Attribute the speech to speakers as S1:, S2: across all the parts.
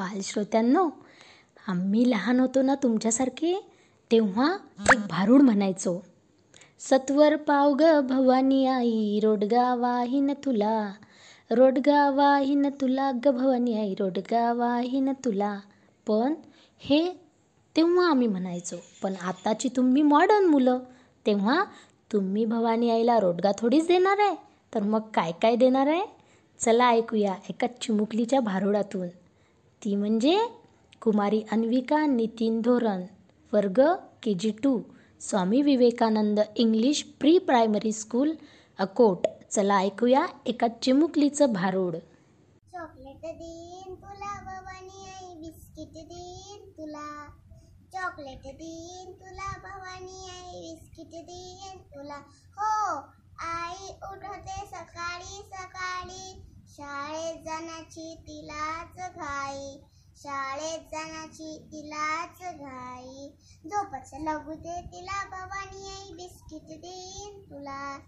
S1: बालश्रोत्यांनो आम्ही लहान होतो ना तुमच्यासारखे तेव्हा एक भारूड म्हणायचो सत्वर पाव ग भवानी आई रोडगा वाहिन तुला रोडगा वाहिन तुला ग भवानी आई रोडगा वाहिन तुला. पण हे तेव्हा आम्ही म्हणायचो पण आताची तुम्ही मॉडर्न मुलं तेव्हा तुम्ही भवानी आईला रोडगा थोडीच देणार आहे तर मग काय काय देणार आहे? चला ऐकूया एका चिमुकलीच्या भारुडातून. ती म्हणजे कुमारी अन्विका नितीन धोरण वर्ग K G two Swami Vivekananda English pre primary school Akot. चला ऐकूया एका चिमुकलीचं भारूड.
S2: चॉकलेट देईन तुला भवानी आई बिस्किट देईन तुला. चॉकलेट देईन तुला भवानी आई बिस्किट देईन तुला. हो आई उठते सकाळी सकाळी. जाण्याची तिलाच घाई. शाळेत जाण्याची तिलाच घाई. झोपच लगू दे तिला भवानी आई. बिस्किट देईन तुला.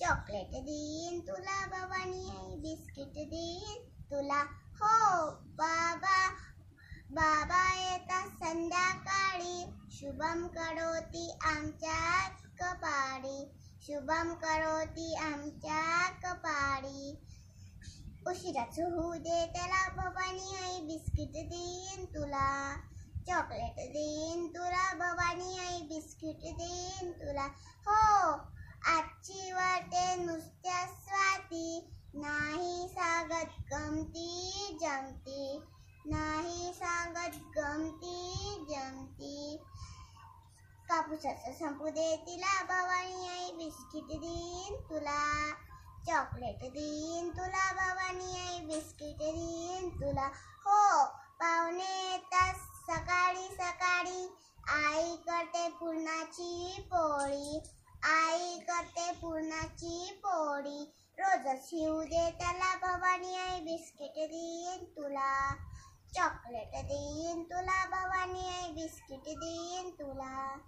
S2: चॉकलेट देईन तुला भवानी आई. बिस्किट देईन तुला. हो बाबा. बाबा येतात संध्याकाळी. शुभम करोती आमच्या कपाडी शुभम करोती आमच्या कपाडी उशिराच होऊ दे त्याला भवानी आई बिस्किट देईन तुला. चॉकलेट देईन तुला भवानी आई बिस्किट देईन तुला. हो आजची वाटे नुसत्या स्वाती. नाही सांगत गमती जमती. नाही सांगत गमती जमती. कापूसाचं संपू दे तिला भवानी आई बिस्किट देईन तुला. चॉकलेट देईन तुला भवानी आई बिस्किट देईन तुला. हो पाहुणे येतात सकाळी सकाळी. आई करते पुरणाची पोळी. आई करते पुरणाची पोळी. रोजच शिव दे त्याला भवानी आई बिस्किट देईन तुला. चॉकलेट देईन तुला भवानी आई बिस्किट देईन तुला.